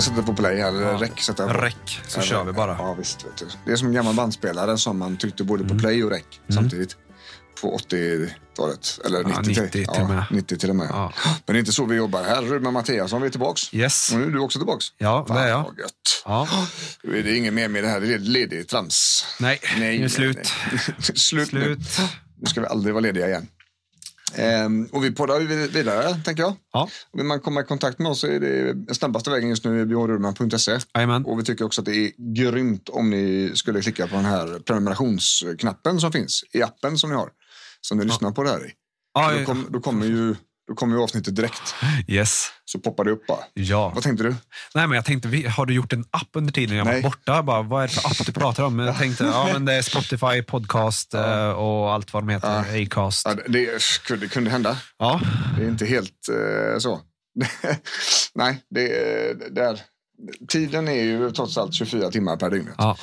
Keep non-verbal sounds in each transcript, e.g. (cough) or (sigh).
jag sätter på play eller Ja. rec sätter jag på. Räck, så Eller- kör vi bara. Ja, visst. Vet du. Det är som en gammal bandspelare som man tryckte både Mm. på play och rec samtidigt. På 80-talet. Eller 90, 90 till ja, och med. 90 till och med. Ja. Men det är inte så vi jobbar här. Ruben Mattiasson, vi är tillbaks. Yes. Och nu är du också tillbaks. Ja, det är jag. vad gött. Ja. Nu är det inget mer med det här ledig trams. Nej, nu är det slut. nej. (laughs) slut. nu. Slut. Nu ska vi aldrig vara lediga igen. Ehm, och vi poddar vidare, tänker jag. Ja, Vill man komma i kontakt med oss så är det snabbaste vägen just nu björnrudman.se. Och vi tycker också att det är grymt om ni skulle klicka på den här prenumerationsknappen som finns i appen som ni har. Som ni lyssnar på det här i. Ja, Då, kom, då, kommer ju, då kommer ju avsnittet direkt. yes. Så poppar det upp bara. Ja. Vad tänkte du? Nej, men jag tänkte, har du gjort en app under tiden jag var Nej. borta? Bara, vad är det för app du pratar om? Men jag (laughs) tänkte, ja men det är Spotify, podcast eh, och allt vad de heter. Acast. Ja, det, det kunde, hända. Ja, Det är inte helt eh, så. (laughs) Nej, det, det är, tiden är ju trots allt 24 timmar per dygn. ja,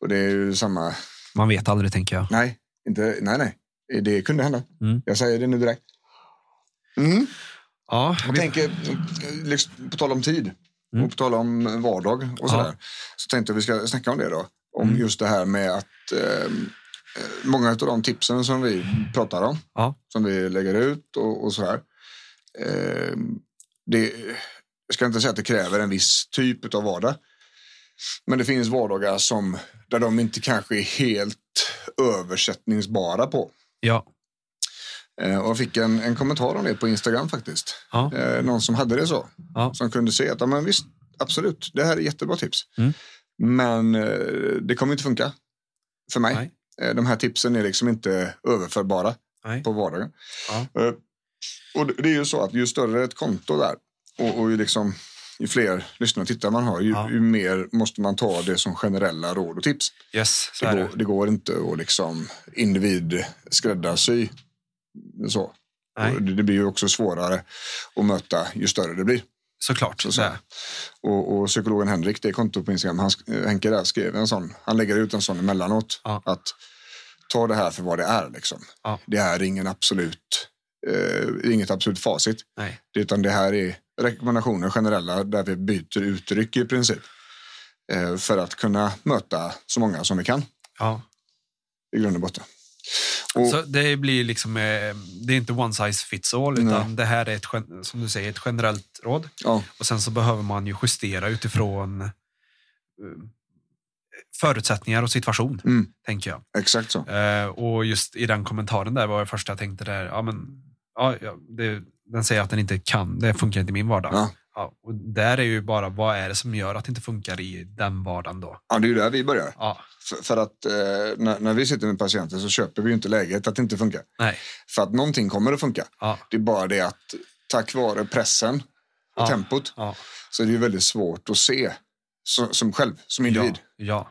Och det är ju samma... man vet aldrig tänker jag. Nej, inte, nej, nej. Det kunde hända. Mm. Jag säger det nu direkt. Mm. Ja, Jag vi, tänker, eh, liksom, på tal om tid Mm. och på tal om vardag och sådär. Så tänkte jag vi ska snacka om det då. Om Mm. just det här med att eh, eh, många av de tipsen som vi pratar om, ja, som vi lägger ut och, och sådär. Eh, det, jag ska inte säga att det kräver en viss typ av vardag. Men det finns vardagar som, där de inte kanske är helt översättningsbara på. ja, och jag fick en, en kommentar om det på Instagram faktiskt. ja, Eh, någon som hade det så. ja, Som kunde se att, ja men visst, absolut, det här är jättebra tips. Mm. Men eh, det kommer inte funka för mig. Nej. Eh, de här tipsen är liksom inte överförbara nej, på vardagen. ja, Eh, och det är ju så att ju större ett konto där och, och ju, liksom, ju fler lyssnare och tittare man har, ju, Ja. ju mer måste man ta det som generella råd och tips. yes, Det går, det. det går inte att liksom individ skräddarsy så. Det, det blir ju också svårare att möta ju större det blir. Såklart. Så, Så är. Och, och psykologen Henrik, det kontot på Instagram, han, eh, Henke där skrev en sån, han lägger ut en sån emellanåt. Ja. Att ta det här för vad det är. Liksom. Ja. Det är ingen absolut, eh, inget absolut facit. Nej. Utan det här är rekommendationer generella där vi byter uttryck i princip. Eh, för att kunna möta så många som vi kan Ja. i grund och botten. Och, Så det blir liksom, eh, det är inte one size fits all, utan Nej. det här är ett, som du säger, ett generellt råd. ja, Och sen så behöver man ju justera utifrån eh, förutsättningar och situation, Mm. tänker jag. exakt så. Eh, och just i den kommentaren där var det första jag tänkte där, ja men, ja, det, den säger att den inte kan, det funkar inte i min vardag. Ja. Ja, och där är ju bara, vad är det som gör att det inte funkar i den vardagen då? Ja, det är ju där vi börjar. Ja, För, för att eh, när, när vi sitter med patienter så köper vi ju inte läget att det inte funkar. nej, För att någonting kommer att funka. ja, Det är bara det att tack vare pressen och Ja. tempot ja, så är det ju väldigt svårt att se så, som själv, som individ. ja,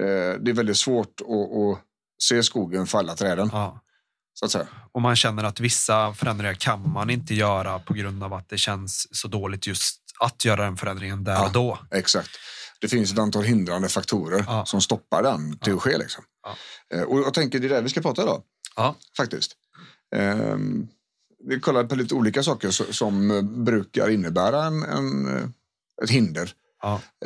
Eh, det är väldigt svårt att, att se skogen för alla träden, ja. Så att säga. Och man känner att vissa förändringar kan man inte göra på grund av att det känns så dåligt just att göra den förändringen där Ja. och då. Exakt. Det finns ett antal hindrande faktorer Ja. som stoppar den till att ske. Liksom. Eh, och jag tänker det är det vi ska prata idag, Ja, faktiskt. Ehm, vi kollar på lite olika saker so- som eh, brukar innebära en, en, eh, ett hinder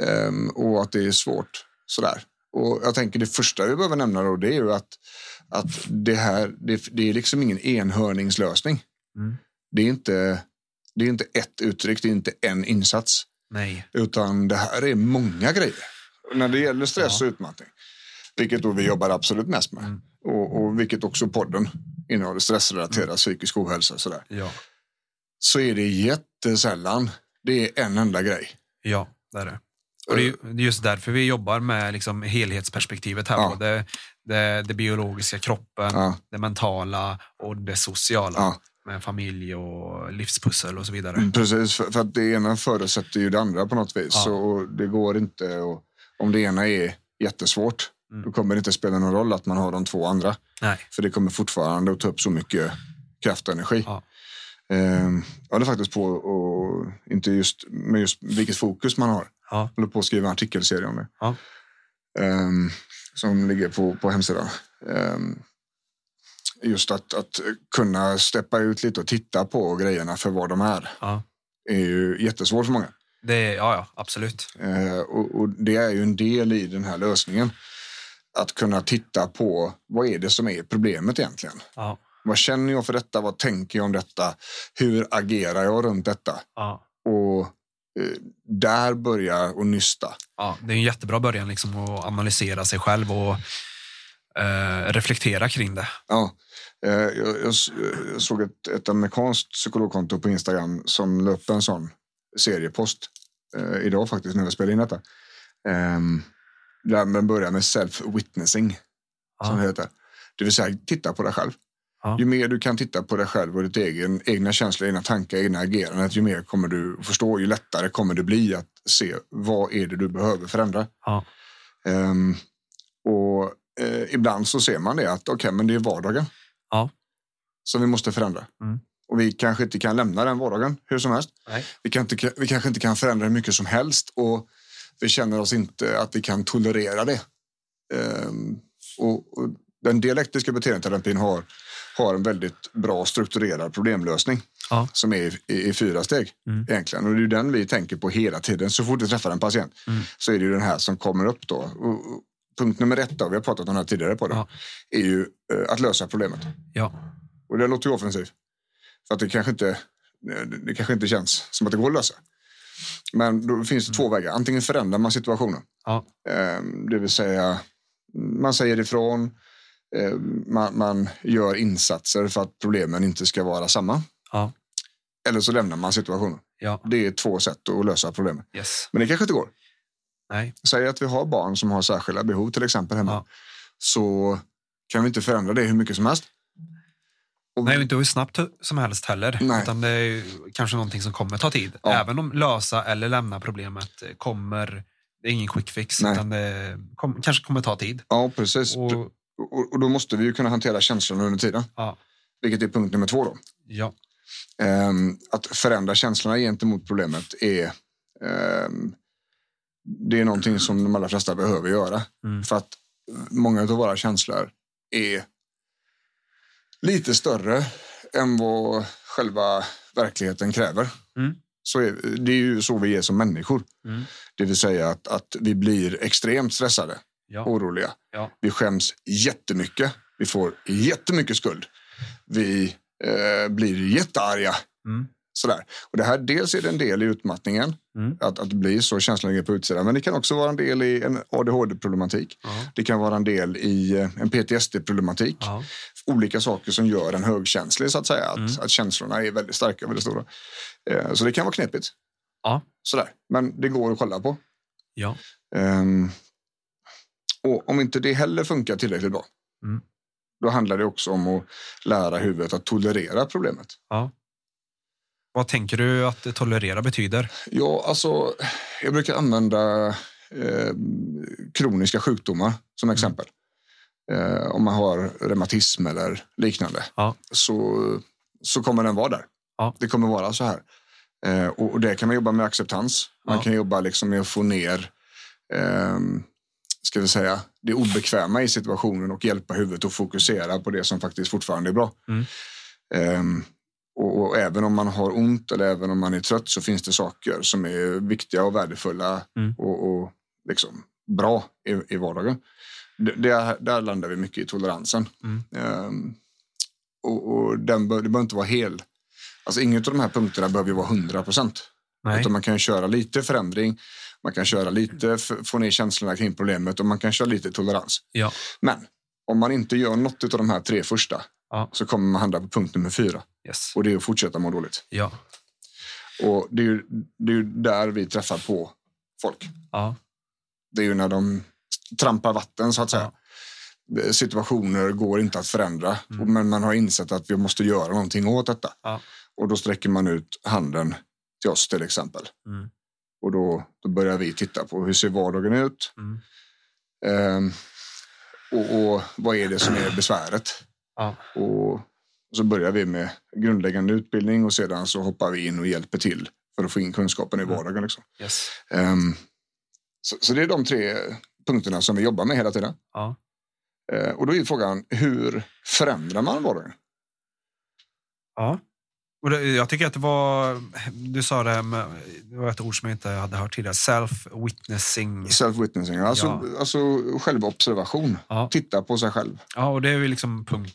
Ehm, och att det är svårt. Sådär. Och jag tänker det första vi behöver nämna då det är ju att, att det här det, det är liksom ingen enhörningslösning. Mm. Det, är inte, det är inte ett uttryck, det är inte en insats. nej, Utan det här är många grejer. När det gäller stress och utmattning, vilket då vi jobbar absolut mest med. Mm. Och, och vilket också podden innehåller, stressrelaterad psykisk ohälsa. Sådär. ja, Så är det jättesällan det är en enda grej. ja, det är det. Och det är ju- det är just därför vi jobbar med liksom helhetsperspektivet här. Ja. Både det, det biologiska kroppen, Ja. det mentala och det sociala. Ja. Med familj och livspussel och så vidare. Mm, Precis, för, för att det ena förutsätter ju det andra på något vis. Så det går inte. Och om det ena är jättesvårt, Mm. då kommer det inte spela någon roll att man har de två andra. Nej. För det kommer fortfarande att ta upp så mycket kraft och energi. Ja. Ehm, jag håller faktiskt på och inte just med just vilket fokus man har. Ja. Håller på att skriva en artikelserie om det. Ja. Ehm, som ligger på, på hemsidan. Ehm, just att, att kunna steppa ut lite och titta på grejerna för vad de är. Ja. är ju jättesvårt för många. Det ja, ja, absolut. Eh, och, och det är ju en del i den här lösningen. Att kunna titta på vad är det som är problemet egentligen. Ja. Vad känner jag för detta? Vad tänker jag om detta? Hur agerar jag runt detta? Ja. Och där börja och nysta. Ja, det är en jättebra början liksom att analysera sig själv och eh, reflektera kring det. Ja. Eh, jag, jag, jag såg ett, ett amerikanskt psykologkonto på Instagram som la upp en sån seriepost eh, idag faktiskt när vi spelade in detta. Um, där man börjar med self-witnessing som det Ja. heter. Det vill säga titta på dig själv. Ja. Ju mer du kan titta på dig själv och ditt egen, egna känslor, egna tankar, egna ageranden, ju mer kommer du förstå, ju lättare kommer det bli att se vad är det du behöver förändra. Ja. Ehm, och eh, ibland så ser man det att okej, men det är vardagen Ja. som vi måste förändra. Mm. Och vi kanske inte kan lämna den vardagen hur som helst. Nej. Vi, kan inte, vi kanske inte kan förändra hur mycket som helst och vi känner oss inte att vi kan tolerera det. Ehm, och, och den dialektiska beteendeterapin har, har en väldigt bra strukturerad problemlösning Ja. som är i, i, i fyra steg Mm. egentligen. Och det är den vi tänker på hela tiden. Så fort vi träffar en patient Mm. så är det ju den här som kommer upp då. Och, punkt nummer ett, då, vi har pratat om det här tidigare på det, Ja. är ju eh, att lösa problemet. Ja. Och det låter ju offensivt. För att det kanske inte, det, det kanske inte känns som att det går att lösa. Men då finns det två vägar. Antingen förändrar man situationen. Ja. Eh, det vill säga, man säger ifrån. Eh, man, man gör insatser för att problemen inte ska vara samma. Ja. Eller så lämnar man situationen. Ja. Det är två sätt att lösa problemet. Yes. Men det kanske inte går. Nej. Säg att vi har barn som har särskilda behov till exempel hemma. Ja. Så kan vi inte förändra det hur mycket som helst. Och Nej, inte hur snabbt som helst heller. Nej. Utan det är kanske någonting som kommer ta tid. Ja. Även om lösa eller lämna problemet kommer... Det är ingen quick fix, Nej. utan det kom, kanske kommer ta tid. Ja, precis. Och, Och, och då måste vi ju kunna hantera känslorna under tiden. ja, Vilket är punkt nummer två. Då. ja, Ehm, att förändra känslorna gentemot problemet är, ehm, det är någonting som de allra flesta behöver göra. Mm. För att många av våra känslor är lite större än vad själva verkligheten kräver. Mm. Så är, det är ju så vi är som människor. Mm. Det vill säga att, att vi blir extremt stressade, ja, oroliga. ja, Vi skäms jättemycket. Vi får jättemycket skuld. Vi eh, blir jättearga. Mm. Sådär. Och det här, dels är det en del i utmattningen, Mm. att, att bli så känslan ligger på utsidan. Men det kan också vara en del i en ADHD-problematik. ja, Det kan vara en del i eh, en PTSD-problematik. ja, Olika saker som gör en högkänslig, så att säga. Att, Mm. att känslorna är väldigt starka och väldigt stora. Eh, så det kan vara knepigt. Ja. Sådär. Men det går att kolla på. ja, Ehm, och om inte det heller funkar tillräckligt bra, Mm. då handlar det också om att lära huvudet att tolerera problemet. ja. Vad tänker du att tolerera betyder? Ja, alltså, jag brukar använda eh, kroniska sjukdomar som exempel. Eh, om man har reumatism eller liknande Ja. så, så kommer den vara där. Ja. Det kommer vara så här. Eh, och, och det kan man jobba med acceptans. Man Ja. kan jobba liksom med att få ner ehm, ska vi säga, det obekväma i situationen och hjälpa huvudet att fokusera på det som faktiskt fortfarande är bra. Mm. Ehm, och, och även om man har ont eller även om man är trött så finns det saker som är viktiga och värdefulla Mm. och, och liksom bra i, i vardagen. Det, där landar vi mycket i toleransen. Mm. Ehm, och och den bör, det behöver inte vara hel. Alltså inget av de här punkterna behöver vara 100 procent. Nej. Utan man kan köra lite förändring, man kan köra lite, få ner känslorna kring problemet och man kan köra lite tolerans. Ja, Men om man inte gör något av de här tre första Ja. så kommer man hamna på punkt nummer fyra yes. och det är att fortsätta må dåligt. Ja, Och det är ju, det är där vi träffar på folk. Ja. Det är ju när de trampar vatten så att säga. Situationer går inte att förändra, Mm. men man har insett att vi måste göra någonting åt detta. Ja. Och då sträcker man ut handen till oss till exempel. Mm. Och då, då börjar vi titta på hur ser vardagen ut? Mm. Ehm, och, och vad är det som är besväret? Ja. Och så börjar vi med grundläggande utbildning och sedan så hoppar vi in och hjälper till för att få in kunskapen i Mm. vardagen. Liksom. Yes. Ehm, så, så det är de tre punkterna som vi jobbar med hela tiden. Ja. Eh, och då är frågan, hur förändrar man vardagen? Ja. Och det, jag tycker att det var, du sa det här med, det var ett ord som jag inte hade hört tidigare, self-witnessing. Self-witnessing, alltså, Ja. alltså självobservation. Ja. Titta på sig själv. ja, och det är ju liksom punkt,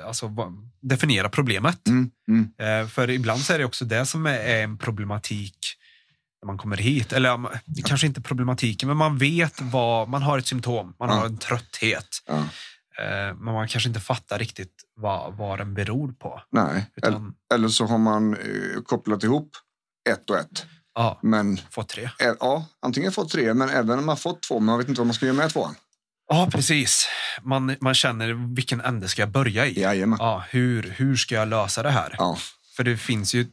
eh, alltså definiera problemet. Mm, mm, Eh, För ibland så är det också det som är- en problematik när man kommer hit. Eller ja, kanske inte problematiken, men man vet vad, man har ett symptom, man har en trötthet. Ja. Eh, Men man kanske inte fattar riktigt vad, vad den beror på. Nej, eller, Utan, eller så har man eh, kopplat ihop ett och ett. ja, Men få tre. ja, antingen fått tre, men även om man fått två, men man vet inte vad man ska göra med tvåan. Ja, precis. Man, man känner vilken ände ska jag börja i? Jajamän. Ja, hur, hur ska jag lösa det här? Ja, För det finns ju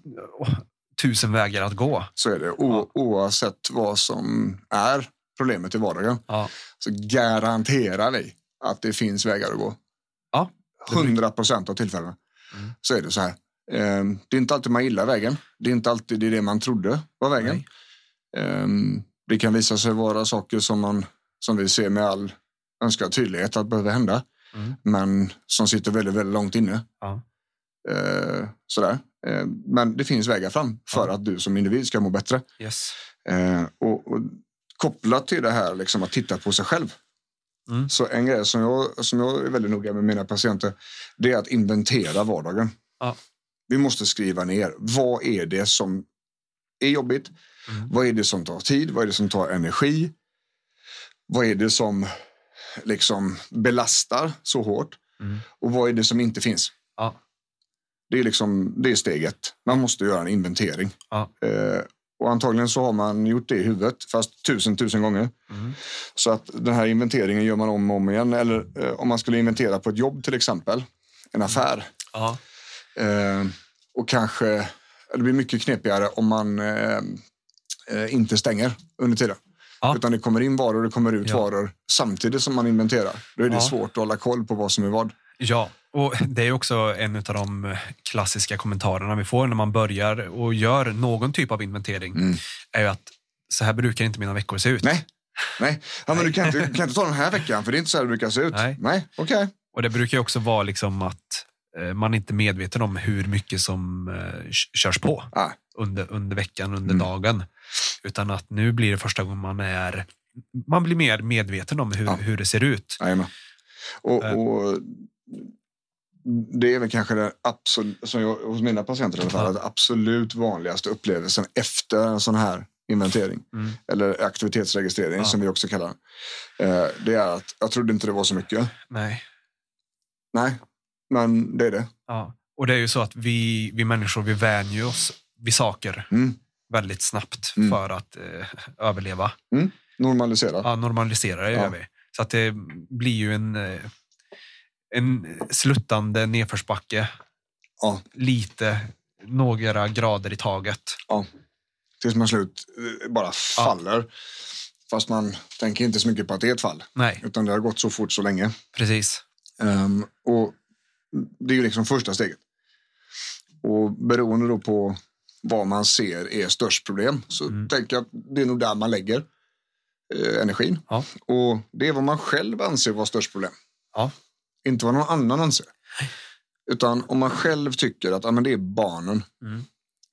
tusen vägar att gå. så är det. O, Oavsett vad som är problemet i vardagen Ja, så garanterar vi att det finns vägar att gå. ja, det brukar- 100 procent av tillfällena Mm. så är det så här. Eh, Det är inte alltid man gillar vägen. Det är inte alltid det, är det man trodde var vägen. Nej. Eh, Det kan visa sig vara saker som, man, som vi ser med all önskad tydlighet att behöver hända. Mm. Men som sitter väldigt, väldigt långt inne. Ja. Eh, Sådär. Men det finns vägar fram för Ja. att du som individ ska må bättre. yes. Och, och kopplat till det här liksom att titta på sig själv. Mm. Så en grej som jag, som jag är väldigt noga med mina patienter det är att inventera vardagen. Ja. Vi måste skriva ner vad är det som är jobbigt? Mm. Vad är det som tar tid? Vad är det som tar energi? Vad är det som liksom belastar så hårt? Mm. Och vad är det som inte finns? Ja. Det är, liksom, det är steget. Man måste göra en inventering. Ja. Eh, och antagligen så har man gjort det i huvudet, fast tusen, tusen gånger. Mm. Så att den här inventeringen gör man om och om igen. Eller eh, om man skulle inventera på ett jobb till exempel, en affär. Ja. Eh, och kanske, det blir mycket knepigare om man eh, eh, inte stänger under tiden. Ja. Utan det kommer in varor och det kommer ut Ja. varor samtidigt som man inventerar. Då är det Ja. svårt att hålla koll på vad som är vad. Ja, och det är också en av de klassiska kommentarerna vi får när man börjar och gör någon typ av inventering. Mm. är att så här brukar inte mina veckor se ut. Nej, nej. Ja, men du kan inte, kan inte ta den här veckan för det är inte så här det brukar se ut. Nej. nej okej. Och det brukar ju också vara liksom att eh, man är inte medveten om hur mycket som eh, körs på Ah, under, under veckan, under Mm. dagen. Utan att nu blir det första gången man är man blir mer medveten om hur, Ja. hur det ser ut. Jajamän. Och, Eh. och det är väl kanske det absolut, som jag, hos mina patienter i alla fall, Ja. den absolut vanligaste upplevelsen efter en sån här inventering. Mm. Eller aktivitetsregistrering Ja. som vi också kallar den. Eh, Det är att jag trodde inte det var så mycket. Nej. Nej, men det är det. Ja. Och det är ju så att vi, vi människor vi vänjer oss vid saker Mm. väldigt snabbt Mm. för att eh, överleva. Normalisera. Ja, normalisera det Ja. gör vi. Så att det blir ju en, eh, en sluttande nedförsbacke. Ja. Lite, några grader i taget. Tills man slut eh, bara faller. Fast man tänker inte så mycket på att det är ett fall. Nej, Utan det har gått så fort så länge. precis. Ehm, och det är ju liksom första steget. Och beroende då på vad man ser är störst problem så Mm. tänker jag att det är nog där man lägger eh, energin. Ja. Och det är vad man själv anser vara störst problem. Ja. Inte vad någon annan anser. Utan om man själv tycker att ah, men det är barnen. Mm.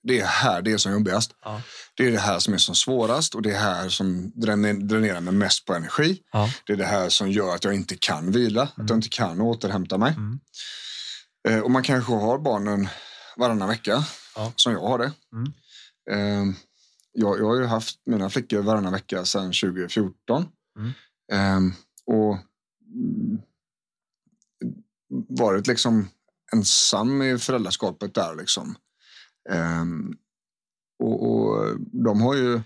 Det är här det är som jobbigast. Ja. Det är det här som är som svårast och det är här som dräner- dränerar mig mest på energi. Ja. Det är det här som gör att jag inte kan vila, att jag inte kan återhämta mig. Mm. Eh, och man kanske har barnen varannan vecka, Ja. som jag har det. Mm. Eh, jag, jag har ju haft mina flickor varannan vecka sedan 2014. Mm. Eh, och mm, varit liksom ensam i föräldraskapet där liksom. Eh, och, och de har ju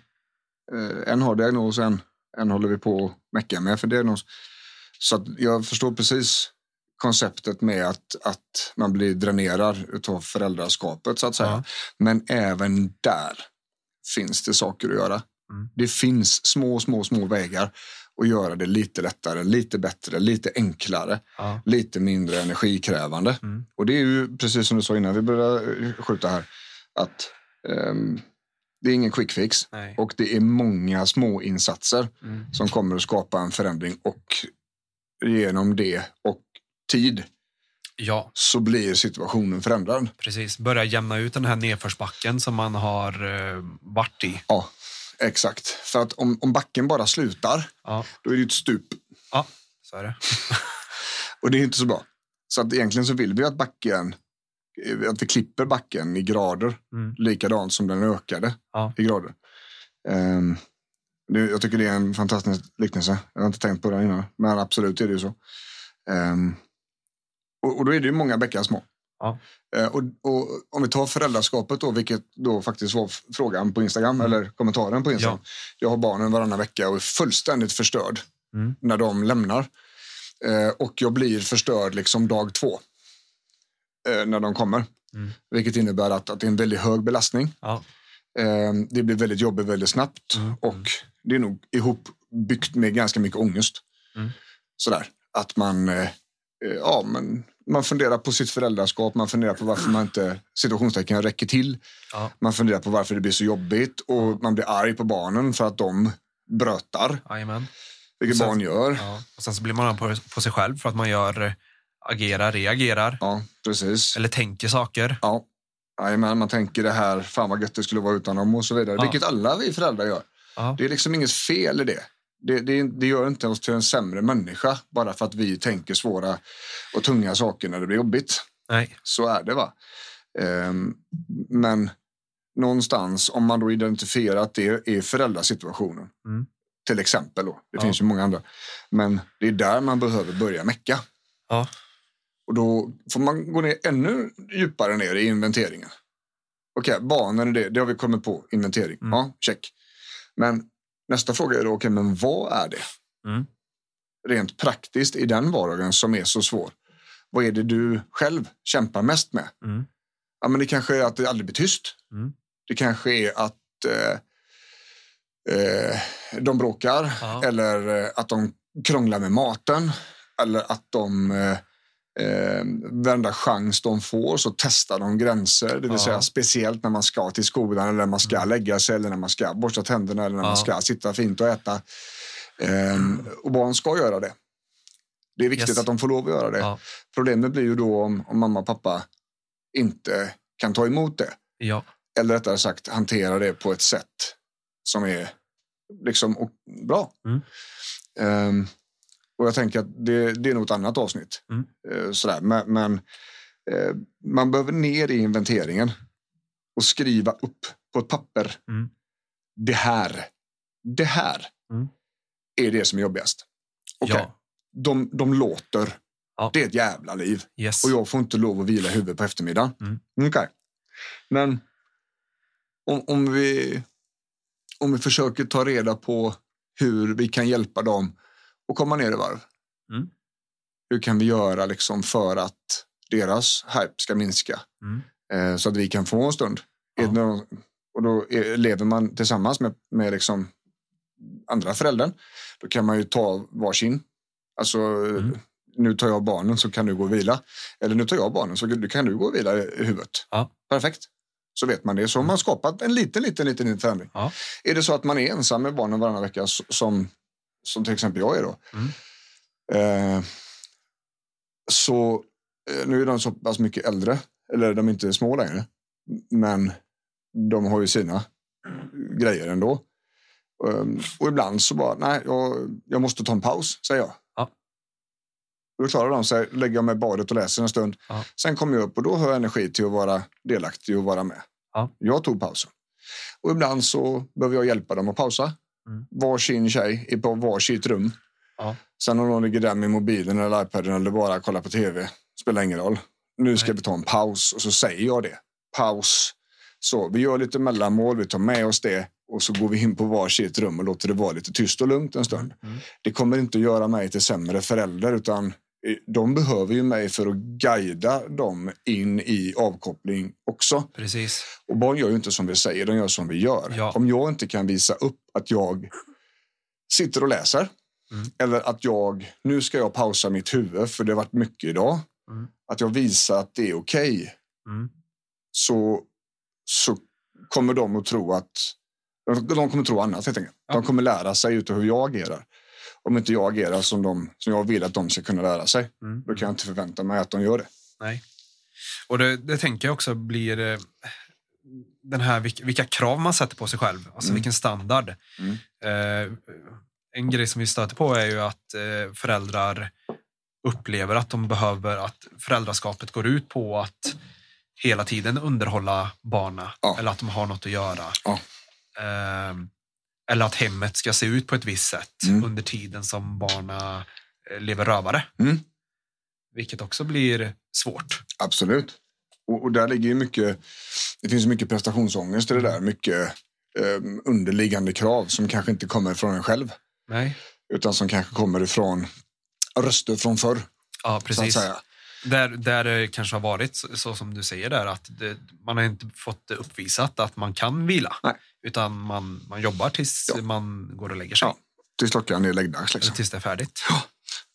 Eh, en har diagnos, en, en håller vi på att mecka med för diagnos. Så jag förstår precis konceptet med att, att man blir dränerad av föräldraskapet så att säga. Ja. Men även där finns det saker att göra. Mm. Det finns små, små, små vägar att göra det lite lättare, lite bättre, lite enklare, Ja. lite mindre energikrävande. Mm. Och det är ju precis som du sa innan vi började skjuta här, att ehm, det är ingen quick fix Nej. och det är många små insatser Mm. som kommer att skapa en förändring och genom det och tid Ja, så blir situationen förändrad. precis. Börja jämna ut den här nedförsbacken som man har eh, varit i. Ja, exakt. För att om, om backen bara slutar, Ja, då är det ju ett stup. ja så är det. (laughs) Och det är inte så bra. Så att egentligen så vill vi att backen, att vi klipper backen i grader, Mm. likadant som den ökade Ja. i grader. Ehm, det, jag tycker det är en fantastisk liknelse. Jag har inte tänkt på det innan, men absolut är det ju så. Ehm, och, och då är det ju många bäckar små. Ja. Eh, och, och om vi tar föräldraskapet då, vilket då faktiskt var frågan på Instagram eller kommentaren på Instagram. Jag har barnen varannan vecka och är fullständigt förstörd Mm. när de lämnar. Eh, och jag blir förstörd liksom dag två eh, när de kommer. Mm. Vilket innebär att, att det är en väldigt hög belastning. Ja. Eh, det blir väldigt jobbigt väldigt snabbt Mm. och det är nog ihopbyggt med ganska mycket ångest. Mm. Sådär, att man, eh, eh, ja, men man funderar på sitt föräldraskap, man funderar på varför man inte situationstecken räcker till. Ja. Man funderar på varför det blir så jobbigt och man blir arg på barnen för att de brötar, Jajamän. vilket sen- barn gör. Ja. Och sen så blir man arg på, på sig själv för att man gör, agerar, reagerar Ja, precis. eller tänker saker. Ja. Jajamän, man tänker det här, fan vad gött det skulle vara utan dem och så vidare. Ja. Vilket alla vi föräldrar gör. Ja. Det är liksom inget fel i det. Det, det, det gör inte oss till en sämre människa bara för att vi tänker svåra och tunga saker när det blir jobbigt. Nej. Så är det va. Ehm, men någonstans om man då identifierar att det är föräldrasituationen. Mm. Till exempel då. Det Ja. finns ju många andra. Men det är där man behöver börja mecka. Ja. Och då får man gå ner ännu djupare ner i inventeringen. Okej, barnen är det, det har vi kommit på, inventering. Mm. Ja, check. Men nästa fråga är då, okej, men vad är det? Mm. Rent praktiskt i den vardagen som är så svår. Vad är det du själv kämpar mest med? Mm. Ja, men det kanske är att det aldrig blir tyst. Mm. Det kanske är att eh, eh, de bråkar Ja. eller eh, att de krånglar med maten eller att de eh, eh, varenda chans de får så testar de gränser. Det vill Ja. säga speciellt när man ska till skolan eller när man ska lägga sig eller när man ska borsta tänderna eller när Ja. man ska sitta fint och äta. Eh, och barn ska göra det. Det är viktigt Yes. att de får lov att göra det. Ja. Problemet blir ju då om, om mamma och pappa inte kan ta emot det. Ja. Eller rättare sagt hantera det på ett sätt som är liksom bra. Mm. Ehm, och jag tänker att det, det är nog ett annat avsnitt. Mm. Eh, sådär. Men, men eh, man behöver ner i inventeringen och skriva upp på ett papper. Mm. Det här, det här Mm. är det som är jobbigast. Okej, Ja. de, de låter. Ja. Det är ett jävla liv. Yes. Och jag får inte lov att vila huvudet på eftermiddagen. Mm. Okej. Men om, om, vi, om vi försöker ta reda på hur vi kan hjälpa dem att komma ner i varv. Mm. Hur kan vi göra liksom för att deras hype ska minska? Mm. Eh, så att vi kan få en stund. Ja. Och då lever man tillsammans med, med liksom andra föräldern. Då kan man ju ta varsin. Alltså, Mm. nu tar jag barnen så kan du gå och vila. Eller nu tar jag barnen så kan du gå och vila i huvudet. Ja. Perfekt. Så vet man det. Så har man skapat en liten, liten, liten, liten förändring. Ja. Är det så att man är ensam med barnen varannan vecka som, som till exempel jag är då. Mm. Eh, så eh, nu är de så pass mycket äldre. Eller de är inte små längre. Men de har ju sina grejer ändå. Um, och ibland så bara, nej, jag, jag måste ta en paus, säger jag. Ja. Då klarar de sig, lägger jag mig i badet och läser en stund. Ja. Sen kommer jag upp och då har jag energi till att vara delaktig och vara med. Ja. Jag tog pausen. Och ibland så behöver jag hjälpa dem att pausa. Mm. Varsin tjej är på varsitt rum. Ja. Sen om de ligger där med mobilen eller iPaden eller bara kollar på tv, spelar ingen roll. Nu ska Nej. vi ta en paus och så säger jag det. Paus. Så vi gör lite mellanmål, vi tar med oss det. och så går vi in på varsitt rum och låter det vara lite tyst och lugnt en stund. Mm. Det kommer inte att göra mig till sämre förälder utan eh, de behöver ju mig för att guida dem in i avkoppling också. Precis. Och barn gör ju inte som vi säger, de gör som vi gör. Ja. Om jag inte kan visa upp att jag sitter och läser Mm. eller att jag, nu ska jag pausa mitt huvud för det har varit mycket idag. Mm. Att jag visar att det är okej Mm. så, så kommer de att tro att de kommer tro annat helt enkelt. Ja. De kommer lära sig utav hur jag agerar. Om inte jag agerar som, de, som jag vill att de ska kunna lära sig, Mm. då kan jag inte förvänta mig att de gör det. Nej. Och det, det tänker jag också blir eh, den här vilka, krav man sätter på sig själv, alltså Mm. vilken standard. Eh, en grej som vi stöter på är ju att eh, föräldrar upplever att de behöver att föräldraskapet går ut på att hela tiden underhålla barna Ja. eller att de har något att göra. Ja. Eh, eller att hemmet ska se ut på ett visst sätt Mm. under tiden som barna eh, lever rövare. Mm. Vilket också blir svårt. Absolut. Och, och där ligger ju mycket, det finns mycket prestationsångest i det där. Mycket eh, underliggande krav som kanske inte kommer från en själv. Nej. Utan som kanske kommer ifrån röster från förr. Ja, precis. Där, där det kanske har varit så, så som du säger där, att det, man har inte fått uppvisat att man kan vila. Nej. Utan man, man jobbar tills Ja. man går och lägger sig. Ja, Tills klockan är läggdags. Liksom. tills det är färdigt.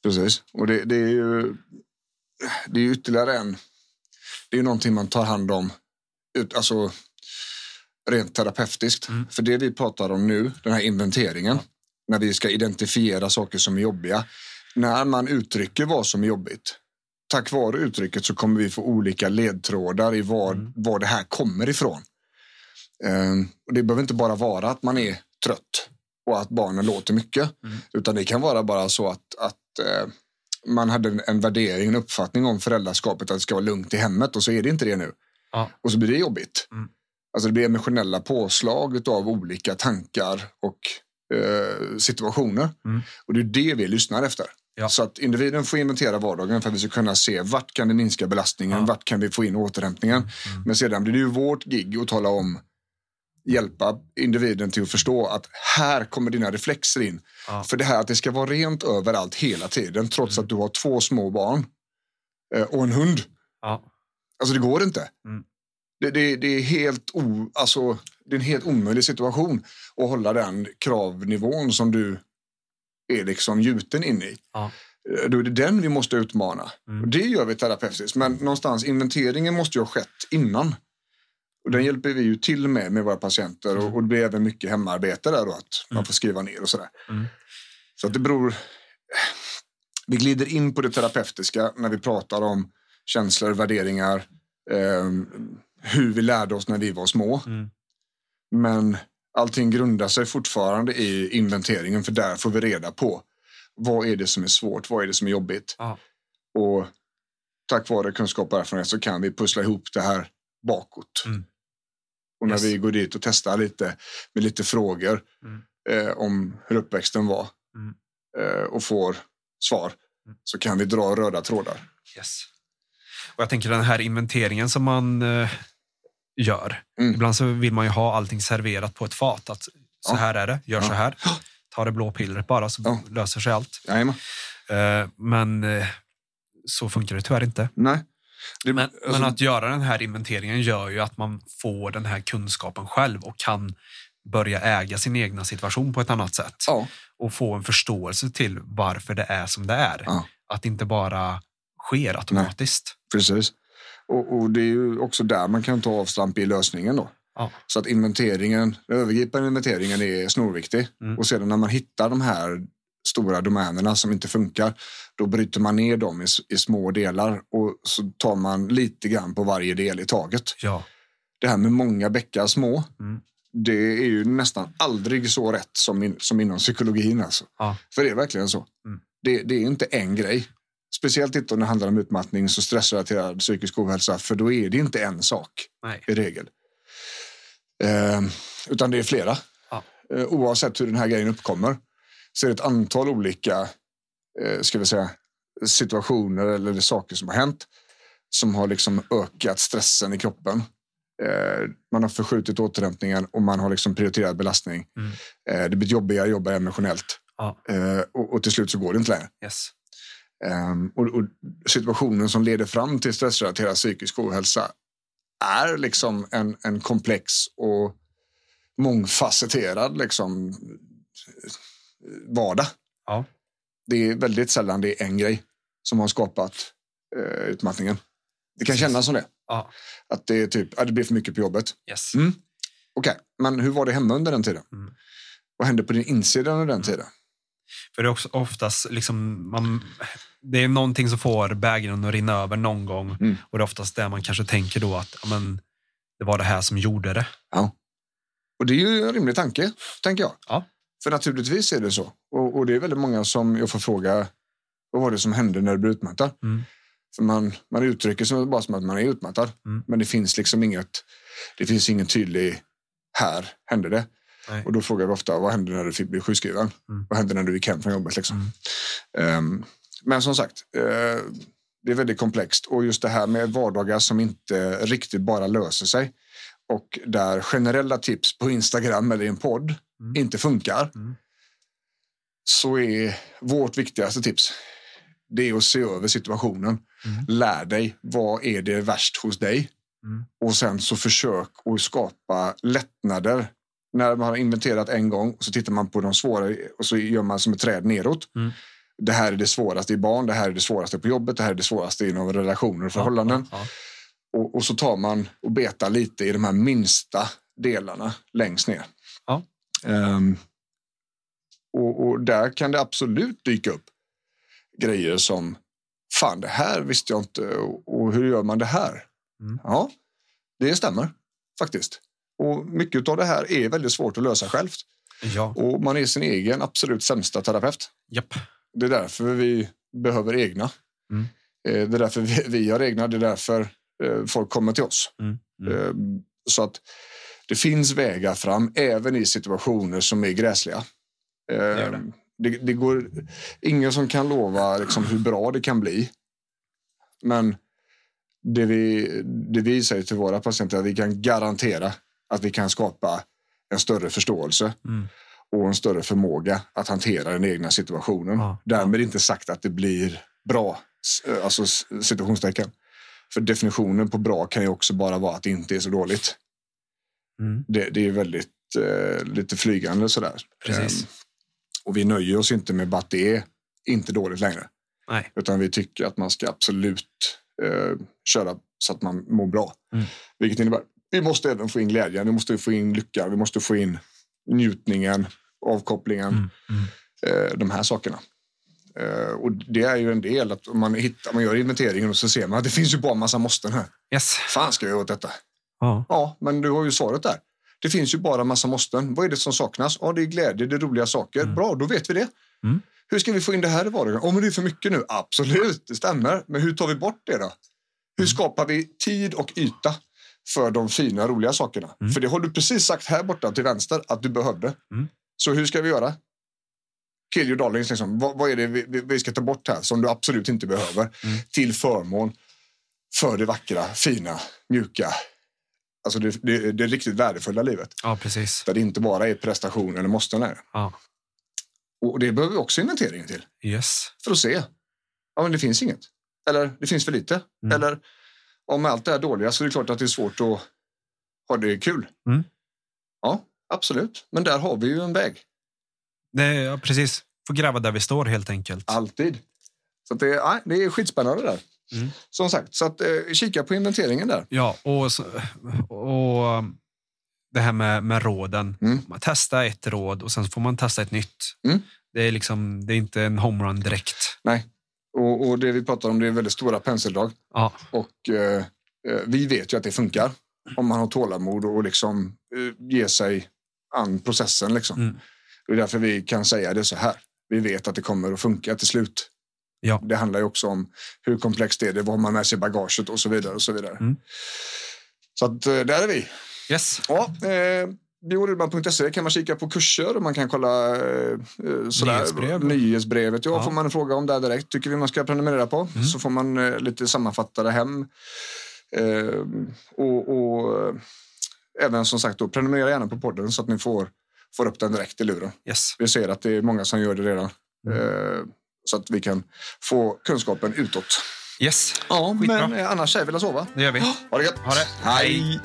Precis. Och det, det är ju det är ytterligare en... Det är ju någonting man tar hand om ut, alltså, rent terapeutiskt. Mm. För det vi pratar om nu, den här inventeringen, när vi ska identifiera saker som är jobbiga. När man uttrycker vad som är jobbigt, tack vare uttrycket så kommer vi få olika ledtrådar i var, Mm. var det här kommer ifrån. Ehm, och det behöver inte bara vara att man är trött och att barnen låter mycket. Mm. Utan det kan vara bara så att, att eh, man hade en, en värdering, en uppfattning om föräldraskapet att det ska vara lugnt i hemmet och så är det inte det nu. Ja. Och så blir det jobbigt. Mm. Alltså det blir emotionella påslag av olika tankar och eh, situationer. Mm. Och det är det vi lyssnar efter. Ja. Så att individen får inventera vardagen för att vi ska kunna se vart kan det minska belastningen, Ja. vart kan vi få in återhämtningen. Mm. Men sedan blir det ju vårt gig att tala om, hjälpa individen till att förstå att här kommer dina reflexer in. Ja. För det här att det ska vara rent överallt hela tiden trots Mm. att du har två små barn eh, och en hund. Ja. Alltså det går inte. Mm. Det, det, det, är helt o, alltså, det är en helt omöjlig situation att hålla den kravnivån som du är liksom gjuten in i. Ja. Eh, Då är det den vi måste utmana. Mm. Och det gör vi terapeutiskt. Men någonstans inventeringen måste ju ha skett innan. Och den hjälper vi ju till med med våra patienter och, och det blir även mycket hemarbete där då att man Mm. får skriva ner och sådär. Mm. Så att det beror... Vi glider in på det terapeutiska när vi pratar om känslor, värderingar, eh, hur vi lärde oss när vi var små. Mm. Men allting grundar sig fortfarande i inventeringen för där får vi reda på vad är det som är svårt, vad är det som är jobbigt. Ja. Och tack vare kunskap och erfarenhet så kan vi pussla ihop det här bakåt. Mm. Och när Yes. vi går dit och testar lite med lite frågor Mm. eh, om hur uppväxten var Mm. eh, och får svar Mm. så kan vi dra röda trådar. Yes. Och jag tänker den här inventeringen som man eh, gör. Mm. Ibland så vill man ju ha allting serverat på ett fat. Att så här är det, gör så här. Ta det blå pillret bara så löser sig allt. Eh, men eh, så funkar det tyvärr inte. Nej. Det, Men, alltså, men att göra den här inventeringen gör ju att man får den här kunskapen själv och kan börja äga sin egna situation på ett annat sätt. Ja, Och få en förståelse till varför det är som det är. Ja. Att det inte bara sker automatiskt. precis. Och, och det är ju också där man kan ta avstamp i lösningen då. Ja. Så att inventeringen, den övergripande inventeringen är snorviktig. Mm. Och sedan när man hittar de här stora domänerna som inte funkar, då bryter man ner dem i, i små delar och så tar man lite grann på varje del i taget. Ja. Det här med många bäckar små, Mm. det är ju nästan aldrig så rätt som, in, som inom psykologin. Alltså. Ja. För det är verkligen så. Mm. Det, det är inte en grej. Speciellt inte om det handlar om utmattnings och stressrelaterad psykisk ohälsa, för då är det inte en sak Nej. i regel. Eh, utan det är flera. Ja. Eh, oavsett hur den här grejen uppkommer så är det ett antal olika eh, ska vi säga, situationer eller saker som har hänt som har liksom ökat stressen i kroppen Eh, man har förskjutit återhämtningen och man har liksom prioriterat belastning. Mm. Eh, det blir jobbigare att jobba emotionellt. Ja. Eh, och, och till slut så går det inte längre. Yes. Ehm, och, och situationen som leder fram till stressrelaterad psykisk ohälsa är liksom en, en komplex och mångfacetterad liksom, vardag. Ja. Det är väldigt sällan det är en grej som har skapat eh, utmattningen. Det kan kännas som det. Ja. Att det är typ, ja, det blir för mycket på jobbet. Yes. Mm. Okej, men hur var det hemma under den tiden? Mm. Vad hände på din insida under den tiden? För det är också oftast liksom, man, det är någonting som får bägaren att rinna över någon gång. Mm. Och det är oftast det man kanske tänker då att ja, men, det var det här som gjorde det. Ja. Och det är ju en rimlig tanke, tänker jag. Ja. För naturligtvis är det så. Och, och det är väldigt många som jag får fråga, vad var det som hände när du blev utmattad? Mm. För man, man uttrycker sig bara som att man är utmattad. Mm. Men det finns liksom inget, det finns ingen tydlig, här hände det. Nej. Och då frågar vi ofta, vad hände när du fick bli sjukskriven? Mm. Vad hände när du gick hem från jobbet? Liksom? Ehm, men som sagt, eh, det är väldigt komplext. Och just det här med vardagar som inte riktigt bara löser sig och där generella tips på Instagram eller i en podd Mm. inte funkar. Mm. Så är vårt viktigaste tips det är att se över situationen. Mm. Lär dig, vad är det värst hos dig? Mm. Och sen så försök att skapa lättnader. När man har inventerat en gång så tittar man på de svåra och så gör man som ett träd neråt. Mm. Det här är det svåraste i barn, det här är det svåraste på jobbet, det här är det svåraste inom relationer och förhållanden. Ja, Och, och så tar man och betar lite i de här minsta delarna längst ner. Ja. Ehm, och, och där kan det absolut dyka upp grejer som fan det här visste jag inte och, och hur gör man det här? Mm. Ja, det stämmer faktiskt. Och mycket av det här är väldigt svårt att lösa självt. ja. Och man är sin egen absolut sämsta terapeut. Japp. Det är därför vi behöver egna. Mm. Eh, Det är därför vi, vi har egna. Det är därför eh, folk kommer till oss. Mm. Mm. Eh, Så att det finns vägar fram även i situationer som är gräsliga. Det. Det, det går ingen som kan lova liksom hur bra det kan bli. Men det vi, det vi säger till våra patienter är att vi kan garantera att vi kan skapa en större förståelse Mm. Och en större förmåga att hantera den egna situationen. Ja, Därmed inte sagt att det blir bra, alltså situationstecken. För definitionen på bra kan ju också bara vara att det inte är så dåligt. Mm. Det, det är väldigt eh, lite flygande sådär. Precis. Ehm, och vi nöjer oss inte med att det är inte dåligt längre. Nej. Utan vi tycker att man ska absolut eh, köra så att man mår bra. Mm. Vilket innebär vi måste även få in glädjen, vi måste få in lyckan, vi måste få in njutningen, avkopplingen, Mm. Mm. eh, de här sakerna. Eh, och det är ju en del att om man, hittar, man gör inventeringen och så ser man att det finns ju bara en massa måsten här. Yes. Fan ska jag göra åt detta? Ja. Ja, men du har ju svaret där. Det finns ju bara en massa måsten. Vad är det som saknas? Ja, det är glädje, det är roliga saker. Bra, då vet vi det. Mm. Hur ska vi få in det här i vardagen? Ja, men det är för mycket nu. Absolut, det stämmer. Men hur tar vi bort det då? Hur skapar vi tid och yta för de fina, roliga sakerna? Mm. För det har du precis sagt här borta till vänster att du behövde. Så hur ska vi göra? Kill your darlings, liksom. vad, vad är det vi, vi- vi ska ta bort här som du absolut inte behöver Mm. till förmån för det vackra, fina, mjuka, alltså det, det, det riktigt värdefulla livet. ja, precis. Där det inte bara är prestation eller måste längre. Ja. Och det behöver vi också inventeringen till. Yes. För att se. Ja, men det finns inget. Eller det finns för lite. Mm. Eller om allt det här dåliga så är det klart att det är svårt att ha det kul. Mm. Ja, absolut. Men där har vi ju en väg. Det, ja, precis. Får gräva där vi står helt enkelt. Alltid. Så det, ja, det är skitspännande där. Mm. Som sagt, så att, eh, kika på inventeringen där. Ja, och, så- och um, det här med, med råden. Mm. Man testar ett råd och sen får man testa ett nytt. Mm. Det är liksom, det är inte en homerun direkt. Nej. Och, och det vi pratar om det är väldigt stora penseldrag. Ja, Och eh, eh, vi vet ju att det funkar. Om man har tålamod och liksom eh, ger sig an processen. Liksom. Mm. Det är därför vi kan säga det så här. Vi vet att det kommer att funka till slut. Ja. Det handlar ju också om hur komplext är det, vad har man med sig i bagaget och så vidare. Och så vidare. Mm. Så att, eh, där är vi. yes. Ja, eh, biorudman.se kan man kika på kurser och man kan kolla eh, eh, sådär, Nyhetsbrev. nyhetsbrevet. Ja, Ja. får man en fråga om där direkt tycker vi man ska prenumerera på. Så får man eh, lite sammanfattade hem Eh, och, och även som sagt, då, prenumerera gärna på podden så att ni får, får upp den direkt i luren. Yes. Vi ser att det är många som gör det redan. Eh, så att vi kan få kunskapen utåt. Yes. Ja, Skitbra. men eh, annars säger vi väl sova. Det gör vi. Ha det gött! Ha det. Hej.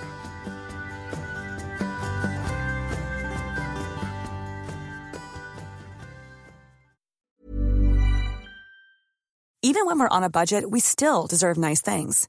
Even when we're on a budget, we still deserve nice things.